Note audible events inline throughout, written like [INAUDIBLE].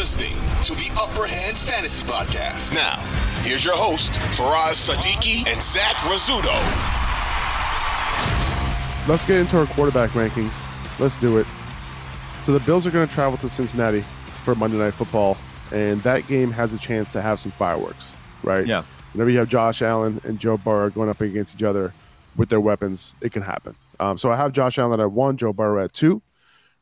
listening to the Upper Hand Fantasy Podcast. Now, here's your host, Faraz Sadiki and Zach Rizzuto. Let's get into our quarterback rankings. Let's do it. So the Bills are going to travel to Cincinnati for Monday Night Football, and that game has a chance to have some fireworks, right? Yeah. Whenever you have Josh Allen and Joe Burrow going up against each other with their weapons, it can happen. Um, so I have Josh Allen at one, Joe Burrow at two,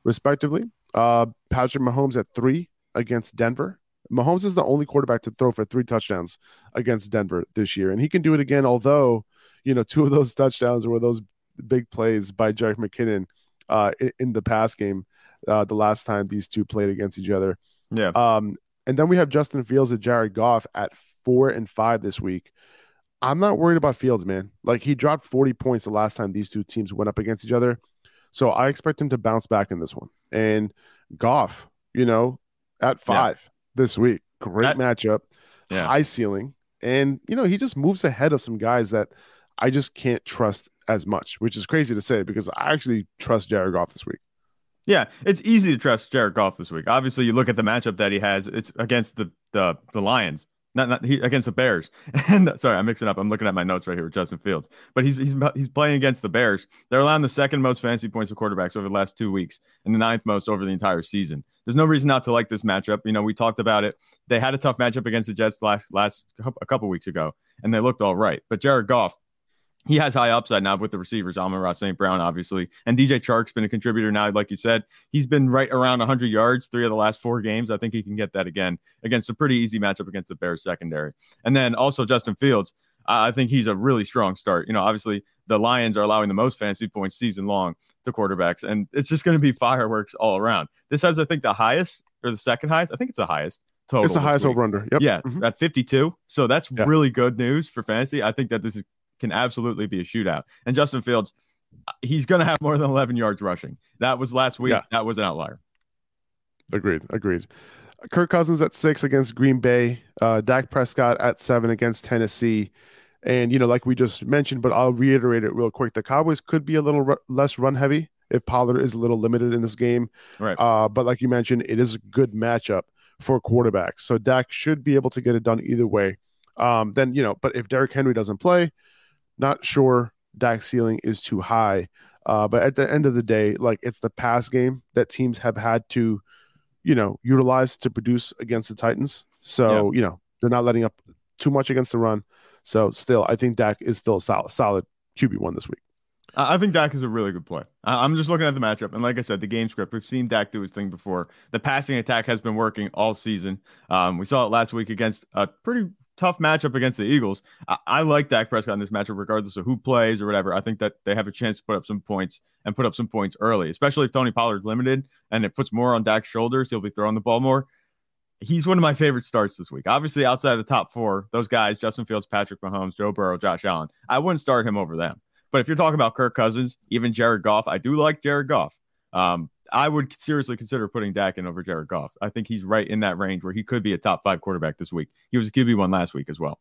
respectively. Uh, Patrick Mahomes at three against Denver. Mahomes is the only quarterback to throw for three touchdowns against Denver this year, and he can do it again. Although, you know, [LAUGHS] two of those touchdowns were those big plays by Jerick McKinnon uh, in, in, the pass game uh, the last time these two played against each other. Yeah. Um, and then we have Justin Fields and Jared Goff at four and five this week. I'm not worried about Fields, man. Like he dropped 40 points the last time these two teams went up against each other. So I expect him to bounce back in this one. And Goff, you know, at five yeah. this week, great that, matchup, yeah. high ceiling. And, you know, he just moves ahead of some guys that I just can't trust as much, which is crazy to say because I actually trust Jared Goff this week. Yeah, it's easy to trust Jared Goff this week. Obviously, you look at the matchup that he has; it's against the the, the Lions, not not he, against the Bears. [LAUGHS] And sorry, I'm mixing up. I'm looking at my notes right here with Justin Fields, but he's he's he's playing against the Bears. They're allowing the second most fantasy points for quarterbacks over the last two weeks, and the ninth most over the entire season. There's no reason not to like this matchup. You know, we talked about it. They had a tough matchup against the Jets last last a couple weeks ago, and they looked all right. But Jared Goff, he has high upside now with the receivers, Amon-Ra St. Brown, obviously. And DJ Chark's been a contributor now, like you said. He's been right around 100 yards three of the last four games. I think he can get that again against a pretty easy matchup against the Bears secondary. And then also Justin Fields. I think he's a really strong start. You know, obviously the Lions are allowing the most fantasy points season long to quarterbacks, and it's just going to be fireworks all around. This has, I think, the highest or the second highest. I think it's the highest total. It's the highest over under. Yep. Yeah, mm-hmm. at 52. So that's yeah. really good news for fantasy. I think that this is can absolutely be a shootout. And Justin Fields, he's going to have more than 11 yards rushing. That was last week. Yeah. That was an outlier. Agreed. Agreed. Kirk Cousins at six against Green Bay. Uh, Dak Prescott at seven against Tennessee. And, you know, like we just mentioned, but I'll reiterate it real quick. The Cowboys could be a little r- less run heavy if Pollard is a little limited in this game. Right. Uh, but like you mentioned, it is a good matchup for quarterbacks. So Dak should be able to get it done either way. Um, then, you know, but if Derrick Henry doesn't play, not sure Dak's ceiling is too high. Uh, but at the end of the day, like it's the pass game that teams have had to, you know, utilize to produce against the Titans. So, yeah. you know, they're not letting up too much against the run. So still, I think Dak is still a solid, solid QB1 this week. I think Dak is a really good play. I'm just looking at the matchup, and like I said, the game script. We've seen Dak do his thing before. The passing attack has been working all season. Um, we saw it last week against a pretty tough matchup against the Eagles. I, I, like Dak Prescott in this matchup, regardless of who plays or whatever. I think that they have a chance to put up some points and put up some points early, especially if Tony Pollard's limited and it puts more on Dak's shoulders. He'll be throwing the ball more. He's one of my favorite starts this week. Obviously, outside of the top four, those guys, Justin Fields, Patrick Mahomes, Joe Burrow, Josh Allen, I wouldn't start him over them. But if you're talking about Kirk Cousins, even Jared Goff, I do like Jared Goff. Um, I would seriously consider putting Dak in over Jared Goff. I think he's right in that range where he could be a top five quarterback this week. He was a QB one last week as well.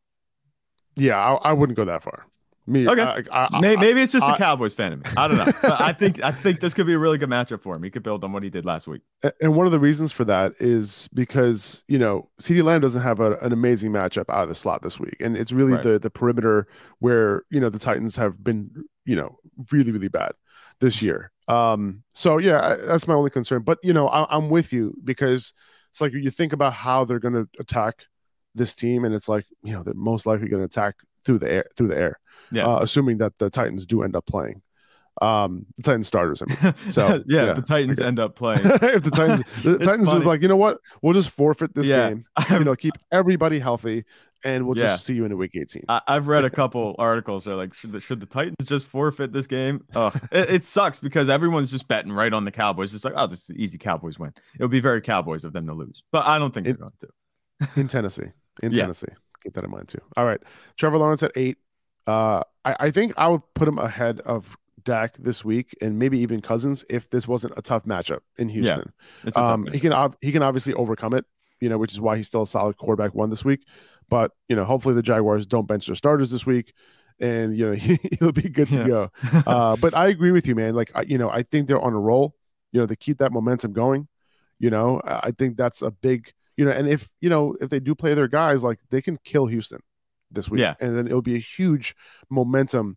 Yeah, I, I wouldn't go that far. Me, okay. I, I, maybe, maybe, it's just a Cowboys fan of me. I don't know. I think I think this could be a really good matchup for him. He could build on what he did last week. And one of the reasons for that is because you know CeeDee Lamb doesn't have a, an amazing matchup out of the slot this week, and it's really right. the the perimeter where you know the Titans have been you know really really bad this year. Um, so yeah, that's my only concern. But you know, I, am with you because it's like you think about how they're going to attack this team, and it's like you know they're most likely going to attack through the air, through the air. Yeah. Uh, assuming that the Titans do end up playing. Um, the Titans starters. I mean, [LAUGHS] so yeah, yeah, the Titans end up playing. [LAUGHS] if the Titans, [LAUGHS] the Titans are like, you know what, we'll just forfeit this yeah. game. You know, keep everybody healthy, and we'll yeah. just see you in a week 18. I, have read a couple articles that are like, should the, should the Titans just forfeit this game? Oh, it, it, sucks because everyone's just betting right on the Cowboys. It's like, oh, this is easy Cowboys win. It would be very Cowboys of them to lose, but I don't think in, they're going to. in Tennessee, in yeah. Tennessee, keep that in mind too. All right, Trevor Lawrence at eight. Uh, I, I think I would put him ahead of Dak this week and maybe even Cousins if this wasn't a tough matchup in Houston. Yeah, um, he can he can obviously overcome it, you know, which is why he's still a solid quarterback one this week. But you know, hopefully the Jaguars don't bench their starters this week, and you know [LAUGHS] he, will be good to yeah. go. [LAUGHS] Uh, but I agree with you, man. Like you know, I think they're on a roll. You know, they keep that momentum going. You know, I think that's a big You know, and if you know if they do play their guys, like they can kill Houston this week, Yeah. and then it'll be a huge momentum.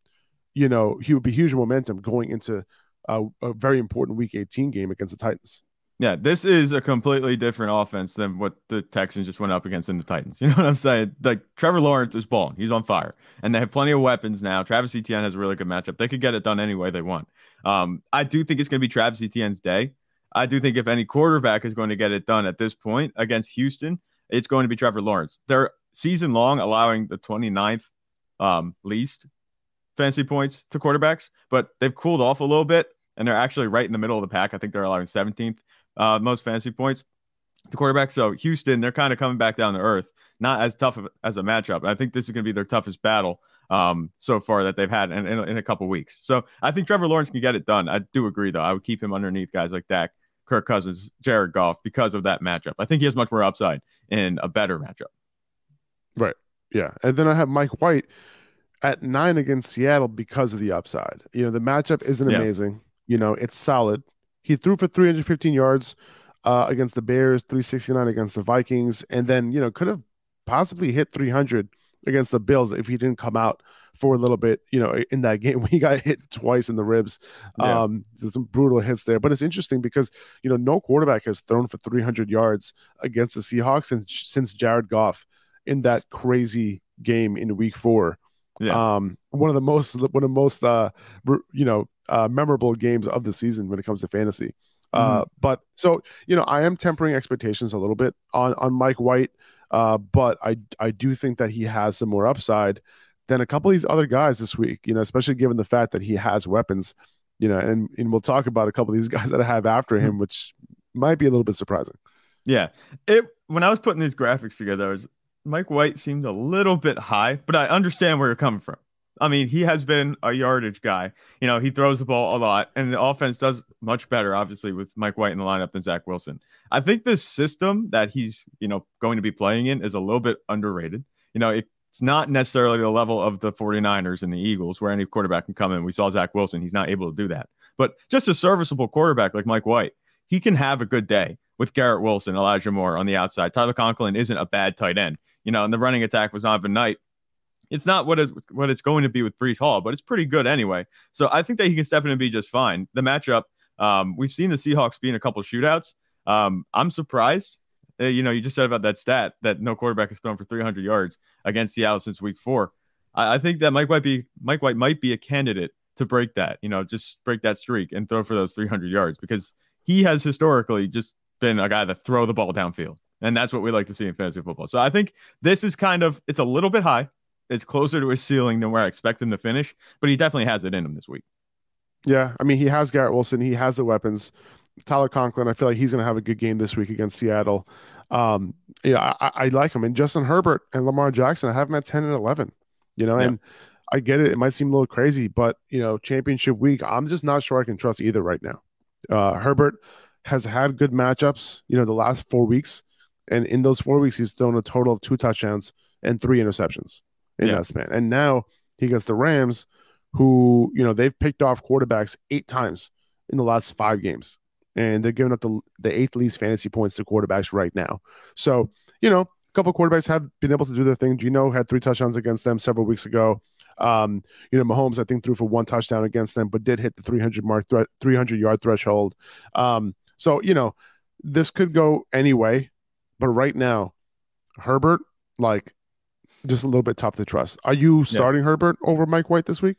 You know, he would be huge momentum going into a, a very important Week 18 game against the Titans. Yeah, this is a completely different offense than what the Texans just went up against in the Titans. [LAUGHS] You know what I'm saying? Like Trevor Lawrence is balling. He's on fire. And they have plenty of weapons now. Travis Etienne has a really good matchup. They could get it done any way they want. Um, I do think it's going to be Travis Etienne's day. I do think if any quarterback is going to get it done at this point against Houston, it's going to be Trevor Lawrence. They're season long allowing the 29th um, least fantasy points to quarterbacks, but they've cooled off a little bit and they're actually right in the middle of the pack. I think they're allowing 17th uh, most fantasy points to quarterbacks. So Houston, they're kind of coming back down to earth. Not as tough as a matchup. I think this is going to be their toughest battle um, so far that they've had in, in, in a couple weeks. So I think Trevor Lawrence can get it done. I do agree, though. I would keep him underneath guys like Dak, Kirk Cousins, Jared Goff because of that matchup. I think he has much more upside in a better matchup. Right. Yeah. And then I have Mike White at nine against Seattle because of the upside. You know, the matchup isn't Yeah. amazing. You know, it's solid. He threw for 315 yards uh, against the Bears, 369 against the Vikings, and then, you know, could have possibly hit 300 against the Bills if he didn't come out for a little bit, you know, in that game [LAUGHS] when he got hit twice in the ribs. Yeah. Um, there's some brutal hits there, but it's interesting because, you know, no quarterback has thrown for 300 yards against the Seahawks since, since Jared Goff in that crazy game in week four. Yeah. Um, one of the most one of the most uh you know uh memorable games of the season when it comes to fantasy. Uh but so you know I am tempering expectations a little bit on on Mike White. Uh but I I do think that he has some more upside than a couple of these other guys this week, you know, especially given the fact that he has weapons, you know, and and we'll talk about a couple of these [LAUGHS] guys that I have after him, which might be a little bit surprising. Yeah. It when I was putting these graphics together, I was, Mike White seemed a little bit high, but I understand where you're coming from. I mean, he has been a yardage guy. You know, he throws the ball a lot, and the offense does much better, obviously, with Mike White in the lineup than Zach Wilson. I think this system that he's, you know, going to be playing in is a little bit underrated. You know, it's not necessarily the level of the 49ers and the Eagles where any quarterback can come in. We saw Zach Wilson. He's not able to do that. But just a serviceable quarterback like Mike White, he can have a good day with Garrett Wilson, Elijah Moore on the outside. Tyler Conklin isn't a bad tight end. You know, and the running attack was Zonovan Knight. It's not what is what it's going to be with Breece Hall, but it's pretty good anyway. So I think that he can step in and be just fine. The matchup, um, we've seen the Seahawks be in a couple shootouts. Um, I'm surprised. Uh, you know, you just said about that stat that no quarterback has thrown for 300 yards against Seattle since week four. I, I think that Mike White be Mike White might be a candidate to break that. You know, just break that streak and throw for those 300 yards because he has historically just been a guy that throw the ball downfield. And that's what we like to see in fantasy football. So I think this is kind of it's a little bit high. It's closer to his ceiling than where I expect him to finish, but he definitely has it in him this week. Yeah, I mean, he has Garrett Wilson. He has the weapons. Tyler Conklin, I feel like he's going to have a good game this week against Seattle. Um, yeah, I, I like him. And Justin Herbert and Lamar Jackson, I have them at 10 and 11, you know, Yeah. and I get it. It might seem a little crazy, but, you know, championship week, I'm just not sure I can trust either right now. Uh, Herbert has had good matchups, you know, the last four weeks. And in those four weeks, he's thrown a total of two touchdowns and three interceptions in Yeah. that span. And now he gets the Rams, who, you know, they've picked off quarterbacks eight times in the last five games. And they're giving up the, the eighth least fantasy points to quarterbacks right now. So, you know, a couple of quarterbacks have been able to do their thing. Geno had three touchdowns against them several weeks ago. Um, you know, Mahomes, I think, threw for one touchdown against them, but did hit the 300 mark, thre- 300 yard threshold. Um, so, you know, this could go anyway, but right now, Herbert, like, just a little bit tough to trust. Are you starting Herbert over Mike White this week?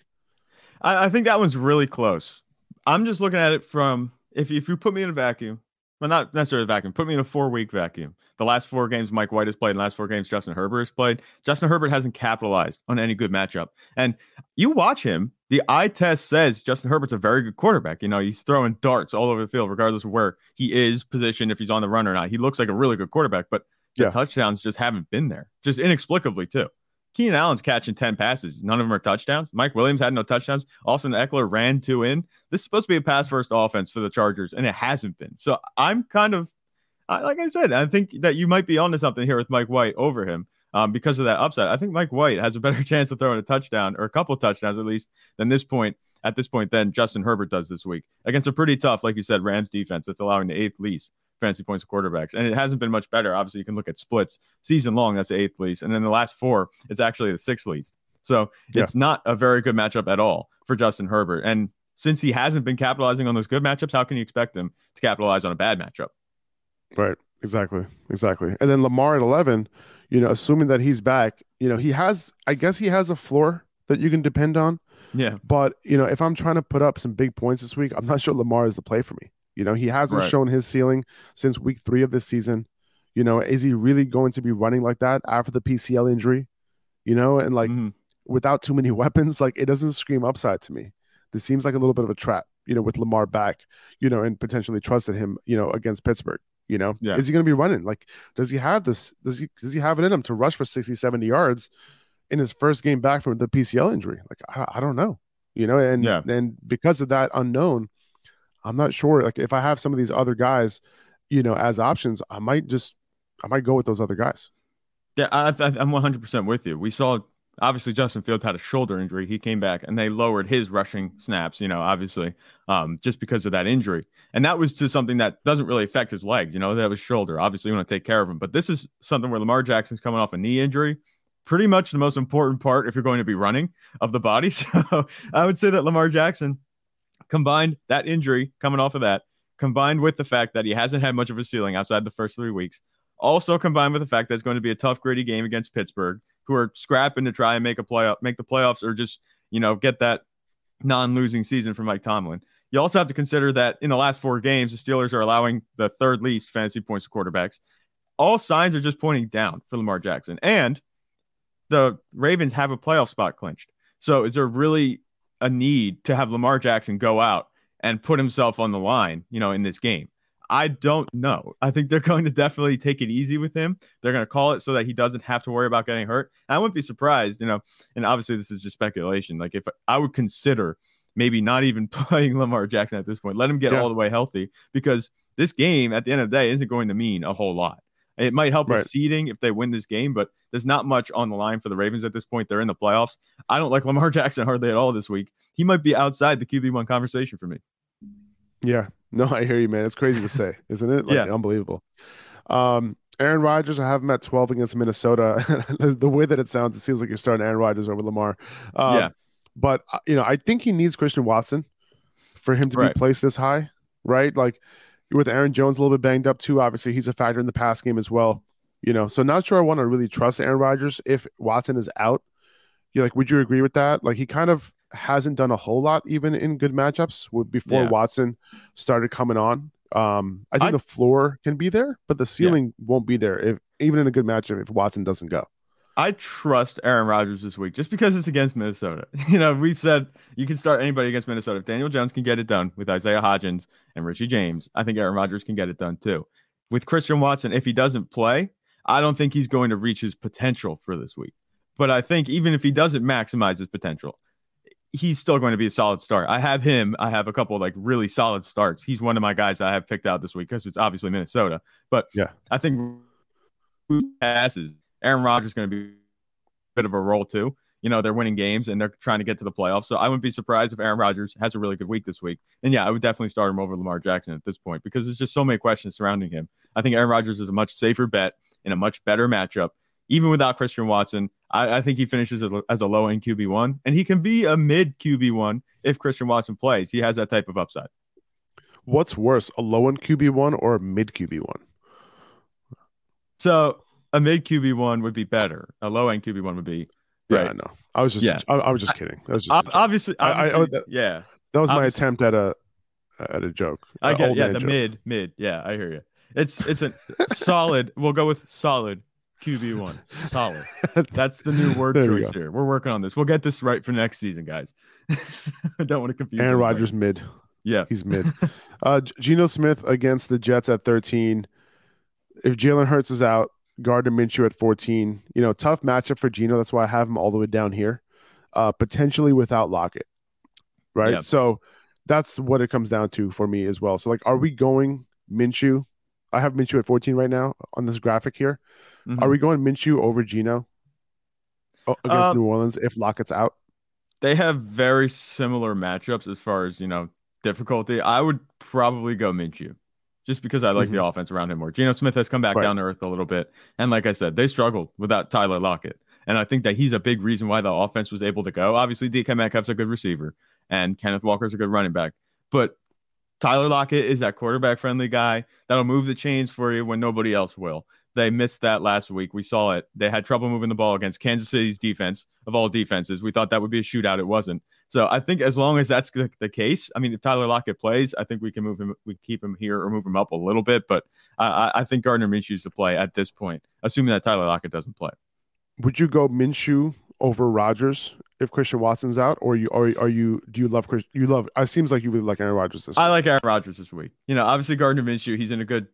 I, I think that one's really close. I'm just looking at it from if if you put me in a vacuum, well, not necessarily a vacuum, put me in a four week vacuum. The last four games Mike White has played, and the last four games Justin Herbert has played. Justin Herbert hasn't capitalized on any good matchup. And you watch him, the eye test says Justin Herbert's a very good quarterback. You know, he's throwing darts all over the field, regardless of where he is positioned, if he's on the run or not. He looks like a really good quarterback, but the Yeah. touchdowns just haven't been there, just inexplicably, too. Keenan Allen's catching 10 passes. None of them are touchdowns. Mike Williams had no touchdowns. Austin Ekeler ran two in. This is supposed to be a pass first offense for the Chargers, and it hasn't been. So I'm kind of, like I said, I think that you might be onto something here with Mike White over him um, because of that upside. I think Mike White has a better [LAUGHS] chance of throwing a touchdown or a couple touchdowns at least than this point at this point than Justin Herbert does this week against a pretty tough, like you said, Rams defense that's allowing the eighth least fantasy points of quarterbacks. And it hasn't been much better. Obviously, you can look at splits season long, that's the eighth least. And then the last four, it's actually the sixth least. So yeah. it's not a very good matchup at all for Justin Herbert. And since he hasn't been capitalizing on those good matchups, how can you expect him to capitalize on a bad matchup? Right. Exactly. Exactly. And then Lamar at 11, you know, assuming that he's back, you know, he has, I guess he has a floor that you can depend on. Yeah. But, you know, if I'm trying to put up some big points this week, I'm not sure Lamar is the play for me. You know, he hasn't right. shown his ceiling since week three of this season. You know, is he really going to be running like that after the PCL injury? You know, and like mm-hmm. without too many [LAUGHS] weapons, like it doesn't scream upside to me. This seems like a little bit of a trap, you know, with Lamar back, you know, and potentially trusted him, you know, against Pittsburgh. You know, yeah. is he going to be running? Like, does he have this? Does he does he have it in him to rush for 60, 70 yards in his first game back from the PCL injury? Like, I, I don't know. You know, and yeah. and because of that unknown, I'm not sure. Like, if I have some of these other guys, you know, as options, I might just I might go with those other guys. Yeah, I, I'm 100 percent with you. We saw obviously Justin Fields had a shoulder injury. He came back and they lowered his rushing snaps, you know, obviously, um, just because of that injury. And that was to something that doesn't really affect his legs, you know, that was shoulder. Obviously, you want to take care of him. But this is something where Lamar Jackson's coming off a knee injury. Pretty much the most important part if you're going to be running of the body. [LAUGHS] So I would say that Lamar Jackson combined that injury coming off of that, combined with the fact that he hasn't had much of a ceiling outside the first three weeks, also combined with the fact that it's going to be a tough, gritty game against Pittsburgh who are scrapping to try and make a playoff, make the playoffs, or just you know get that non-losing season for Mike Tomlin. You also have to consider that in the last four games, the Steelers are allowing the third least fantasy points to quarterbacks. All signs are just pointing down for Lamar Jackson, and the Ravens have a playoff spot clinched. So, is there really a need to have Lamar Jackson go out and put himself on the line, you know, in this game? I don't know. I think they're [LAUGHS] going to definitely take it easy with him. They're going to call it so that he doesn't have to worry about getting hurt. And I wouldn't be surprised, you know, and obviously this is just speculation. Like if I would consider maybe not even [LAUGHS] playing Lamar Jackson at this point, let him get yeah. all the way healthy because this game at the end of the day isn't going to mean a whole lot. It might help right. with seeding if they win this game, but there's not much on the line for the Ravens at this point. They're in the playoffs. I don't like Lamar [LAUGHS] Jackson hardly at all this week. He might be outside the QB1 conversation for me. Yeah, no, I hear you, man. It's crazy to say, isn't it? Like, yeah, unbelievable. Um, Aaron Rodgers, I have him at 12 against Minnesota. [LAUGHS] the way that it sounds, it seems like you're starting Aaron Rodgers over Lamar. Um, yeah. But, uh, you know, I think he needs Christian Watson for him to right. be placed this high, right? Like with Aaron Jones a little bit banged up too. Obviously, he's a factor in the pass game as well, you know. So, not sure I want to really trust Aaron Rodgers if Watson is out. You like, would you agree with that? Like, he kind of hasn't done a whole lot even in good matchups before yeah. Watson started coming on. Um, I think I, the floor can be there, but the ceiling yeah. won't be there if even in a good matchup if Watson doesn't go. I trust Aaron Rodgers this week just because it's against Minnesota. [LAUGHS] You know, we've said you can start anybody against Minnesota. If Daniel Jones can get it done with Isaiah Hodgins and Richie James, I think Aaron Rodgers can get it done too. With Christian Watson, if he doesn't play, I don't think he's going to reach his potential for this week. But I think even if he doesn't maximize his potential, he's still going to be a solid start. I have him. I have a couple like really solid starts. He's one of my guys I have picked out this week because it's obviously Minnesota. But yeah, I think passes. Aaron Rodgers is going to be a bit of a role too. You know, they're winning games and they're trying to get to the playoffs. So I wouldn't be surprised if Aaron Rodgers has a really good week this week. And yeah, I would definitely start him over Lamar Jackson at this point because there's just so many questions surrounding him. I think Aaron Rodgers is a much safer bet in a much better matchup even without Christian Watson, I, I think he finishes as a low end QB one, and he can be a mid QB one if Christian Watson plays. He has that type of upside. What's worse, a low end QB one or a mid QB one? So a mid QB one would be better. A low end QB one would be. Right. Yeah, I know. I was just. Yeah. I, I was just kidding. That was just obviously. obviously I, I, that, yeah. That was my attempt at a at a joke. I get. Yeah, the joke. mid mid. Yeah, I hear you. It's it's a solid. We'll go with solid QB one. Solid. [LAUGHS] That's the new word choice here. We're working on this. We'll get this right for next season, guys. I [LAUGHS] don't want to confuse. Aaron Rodgers mid. Yeah, he's mid. [LAUGHS] uh, Geno Smith against the Jets at 13. If Jalen Hurts is out, Gardner Minshew at 14. You know, tough matchup for Geno. That's why I have him all the way down here. Uh, potentially without Lockett, right? So that's what it comes down to for me as well. So, like, are we going Minshew? I have Minshew at 14 right now on this graphic here. Mm-hmm. Are we going Minshew over Geno against um, New Orleans if Lockett's out? They have very similar matchups as far as, you know, difficulty. I would probably go Minshew just because I like mm-hmm. the offense around him more. Geno Smith has come back right. down to earth a little bit. And like I said, they struggled without Tyler Lockett. And I think that he's a big reason why the offense was able to go. Obviously, DK Metcalf's a good receiver and Kenneth Walker's a good running back. But Tyler Lockett is that quarterback friendly guy that'll move the chains for you when nobody else will. They missed that last week. We saw it. They had trouble moving the ball against Kansas City's defense of all defenses. We thought that would be a shootout. It wasn't. So I think as long as that's the, the case, I mean, if Tyler Lockett plays, I think we can move him. We keep him here or move him up a little bit. But I, I think Gardner Minshew's to play at this point, assuming that Tyler Lockett doesn't play. Would you go Minshew over Rodgers if Christian Watson's out, or you or are you do you love Chris? You love. It seems like you really like Aaron Rodgers this. I like Aaron Rodgers this week. You know, obviously Gardner Minshew, he's in a good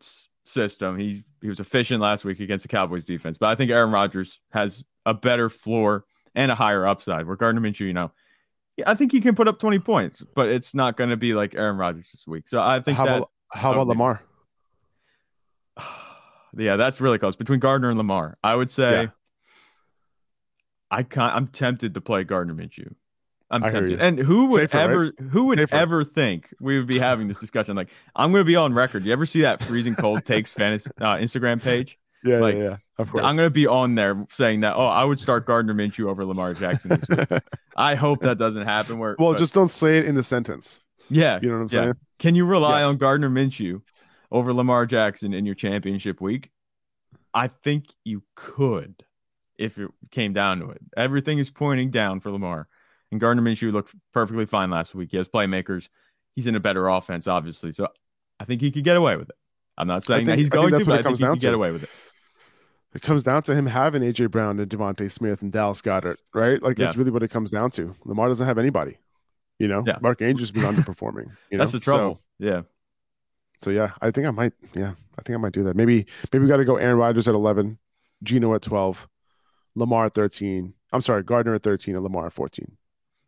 system. He he was efficient last week against the Cowboys defense, but I think Aaron Rodgers has a better floor and a higher upside. Where Gardner Minshew, you know, I think he can put up twenty points, but it's not going to be like Aaron Rodgers this week. So I think how that. About, how about Lamar? [SIGHS] yeah, that's really close between Gardner and Lamar. I would say. Yeah. I can't. I'm tempted to play Gardner Minshew. I'm I tempted. And who would Safer, ever right? who would Safer. ever think we would be having this discussion? Like, I'm going to be on record. You ever see that freezing cold [LAUGHS] takes fantasy uh, Instagram page? Yeah, like, yeah, yeah. Of course. I'm going to be on there saying that. Oh, I would start Gardner Minshew over Lamar Jackson this week. [LAUGHS] I hope that doesn't happen. Where well, but, just don't say it in the sentence. Yeah, you know what I'm yeah. saying. Can you rely yes. on Gardner Minshew over Lamar Jackson in your championship week? I think you could if it came down to it. Everything is pointing down for Lamar. And Gardner Minshew looked perfectly fine last week. He has playmakers. He's in a better offense, obviously. So I think he could get away with it. I'm not saying think, that he's going to, but I think he could get away with it. It comes down to him having AJ Brown and DeVonta Smith and Dallas Goedert, right? Like yeah. that's really what it comes down to. Lamar doesn't have anybody. You know, yeah. Mark Andrews been underperforming. [LAUGHS] You know? That's the trouble. So, yeah. So yeah, I think I might. Yeah, I think I might do that. Maybe maybe we got to go Aaron Rodgers at eleven, Geno at twelve, Lamar at 13. I'm sorry, Gardner at 13 and Lamar at 14.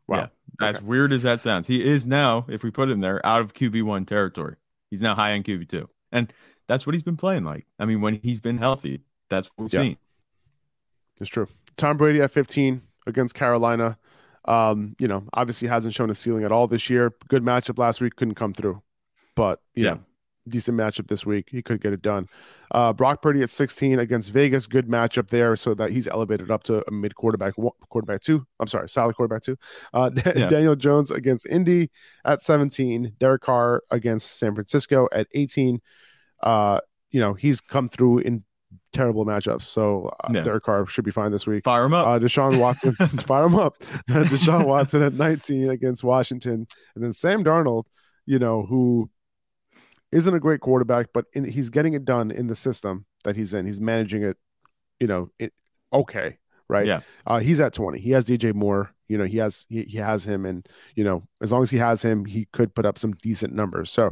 Wow. Yeah, as okay. weird as that sounds, he is now, if we put him there, out of QB1 territory. He's now high in QB2. And that's what he's been playing like. I mean, when he's been healthy, that's what we've yeah. seen. It's true. Tom Brady at 15 against Carolina. Um, you know, obviously hasn't shown a ceiling at all this year. Good matchup last week, couldn't come through. But, yeah. Know, decent matchup this week. He could get it done. Uh, Brock Purdy at 16 against Vegas, good matchup there, so that he's elevated up to a mid quarterback, quarterback two. I'm sorry, solid quarterback two. Uh, [LAUGHS] yeah. Daniel Jones against Indy at 17. Derek Carr against San Francisco at 18. Uh, you know he's come through in terrible matchups. So uh, yeah. Derek Carr should be fine this week. Fire him up. Uh, Deshaun Watson, [LAUGHS] [LAUGHS] fire him up. [LAUGHS] Deshaun Watson at 19 against Washington, and then Sam Darnold, you know, who isn't a great quarterback, but in, he's getting it done in the system that he's in. He's managing it, you know, it, okay, right? Yeah. Uh, he's at 20. He has DJ Moore. You know, he has he, he has him, and you know, as long as he has him, he could put up some decent numbers. So,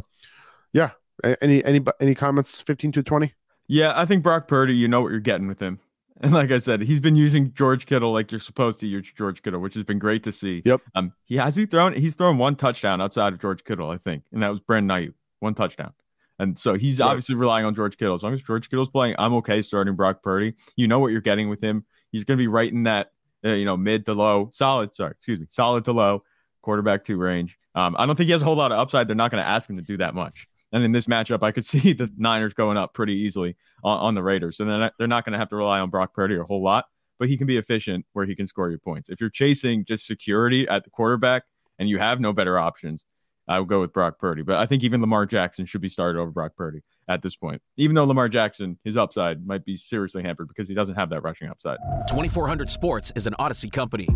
yeah. Any any any comments? 15 to 20. Yeah, I think Brock Purdy. You know what you're getting with him. [LAUGHS] And like I said, he's been using George Kittle like you're supposed to use George Kittle, which has been great to see. Yep. Um, he has he thrown he's thrown one touchdown outside of George Kittle, I think, and that was Brandon Aiyuk one touchdown. And so he's right. obviously relying on George Kittle. As long as George Kittle's playing, I'm okay starting Brock Purdy. You know what you're getting with him. He's going to be right in that, uh, you know, mid to low, solid, sorry, excuse me, solid to low quarterback two range. Um, I don't think he has a whole lot of upside. They're not going to ask him to do that much. And in this matchup, I could [LAUGHS] see the Niners going up pretty easily on, on the Raiders. So then they're not going to have to rely on Brock Purdy a whole lot, but he can be efficient where he can score your points. If you're chasing just security at the quarterback and you have no better options, I would go with Brock Purdy. But I think even Lamar Jackson should be started over Brock Purdy at this point. Even though Lamar Jackson, his upside might be seriously hampered because he doesn't have that rushing upside. 2400 Sports is an Audacy company.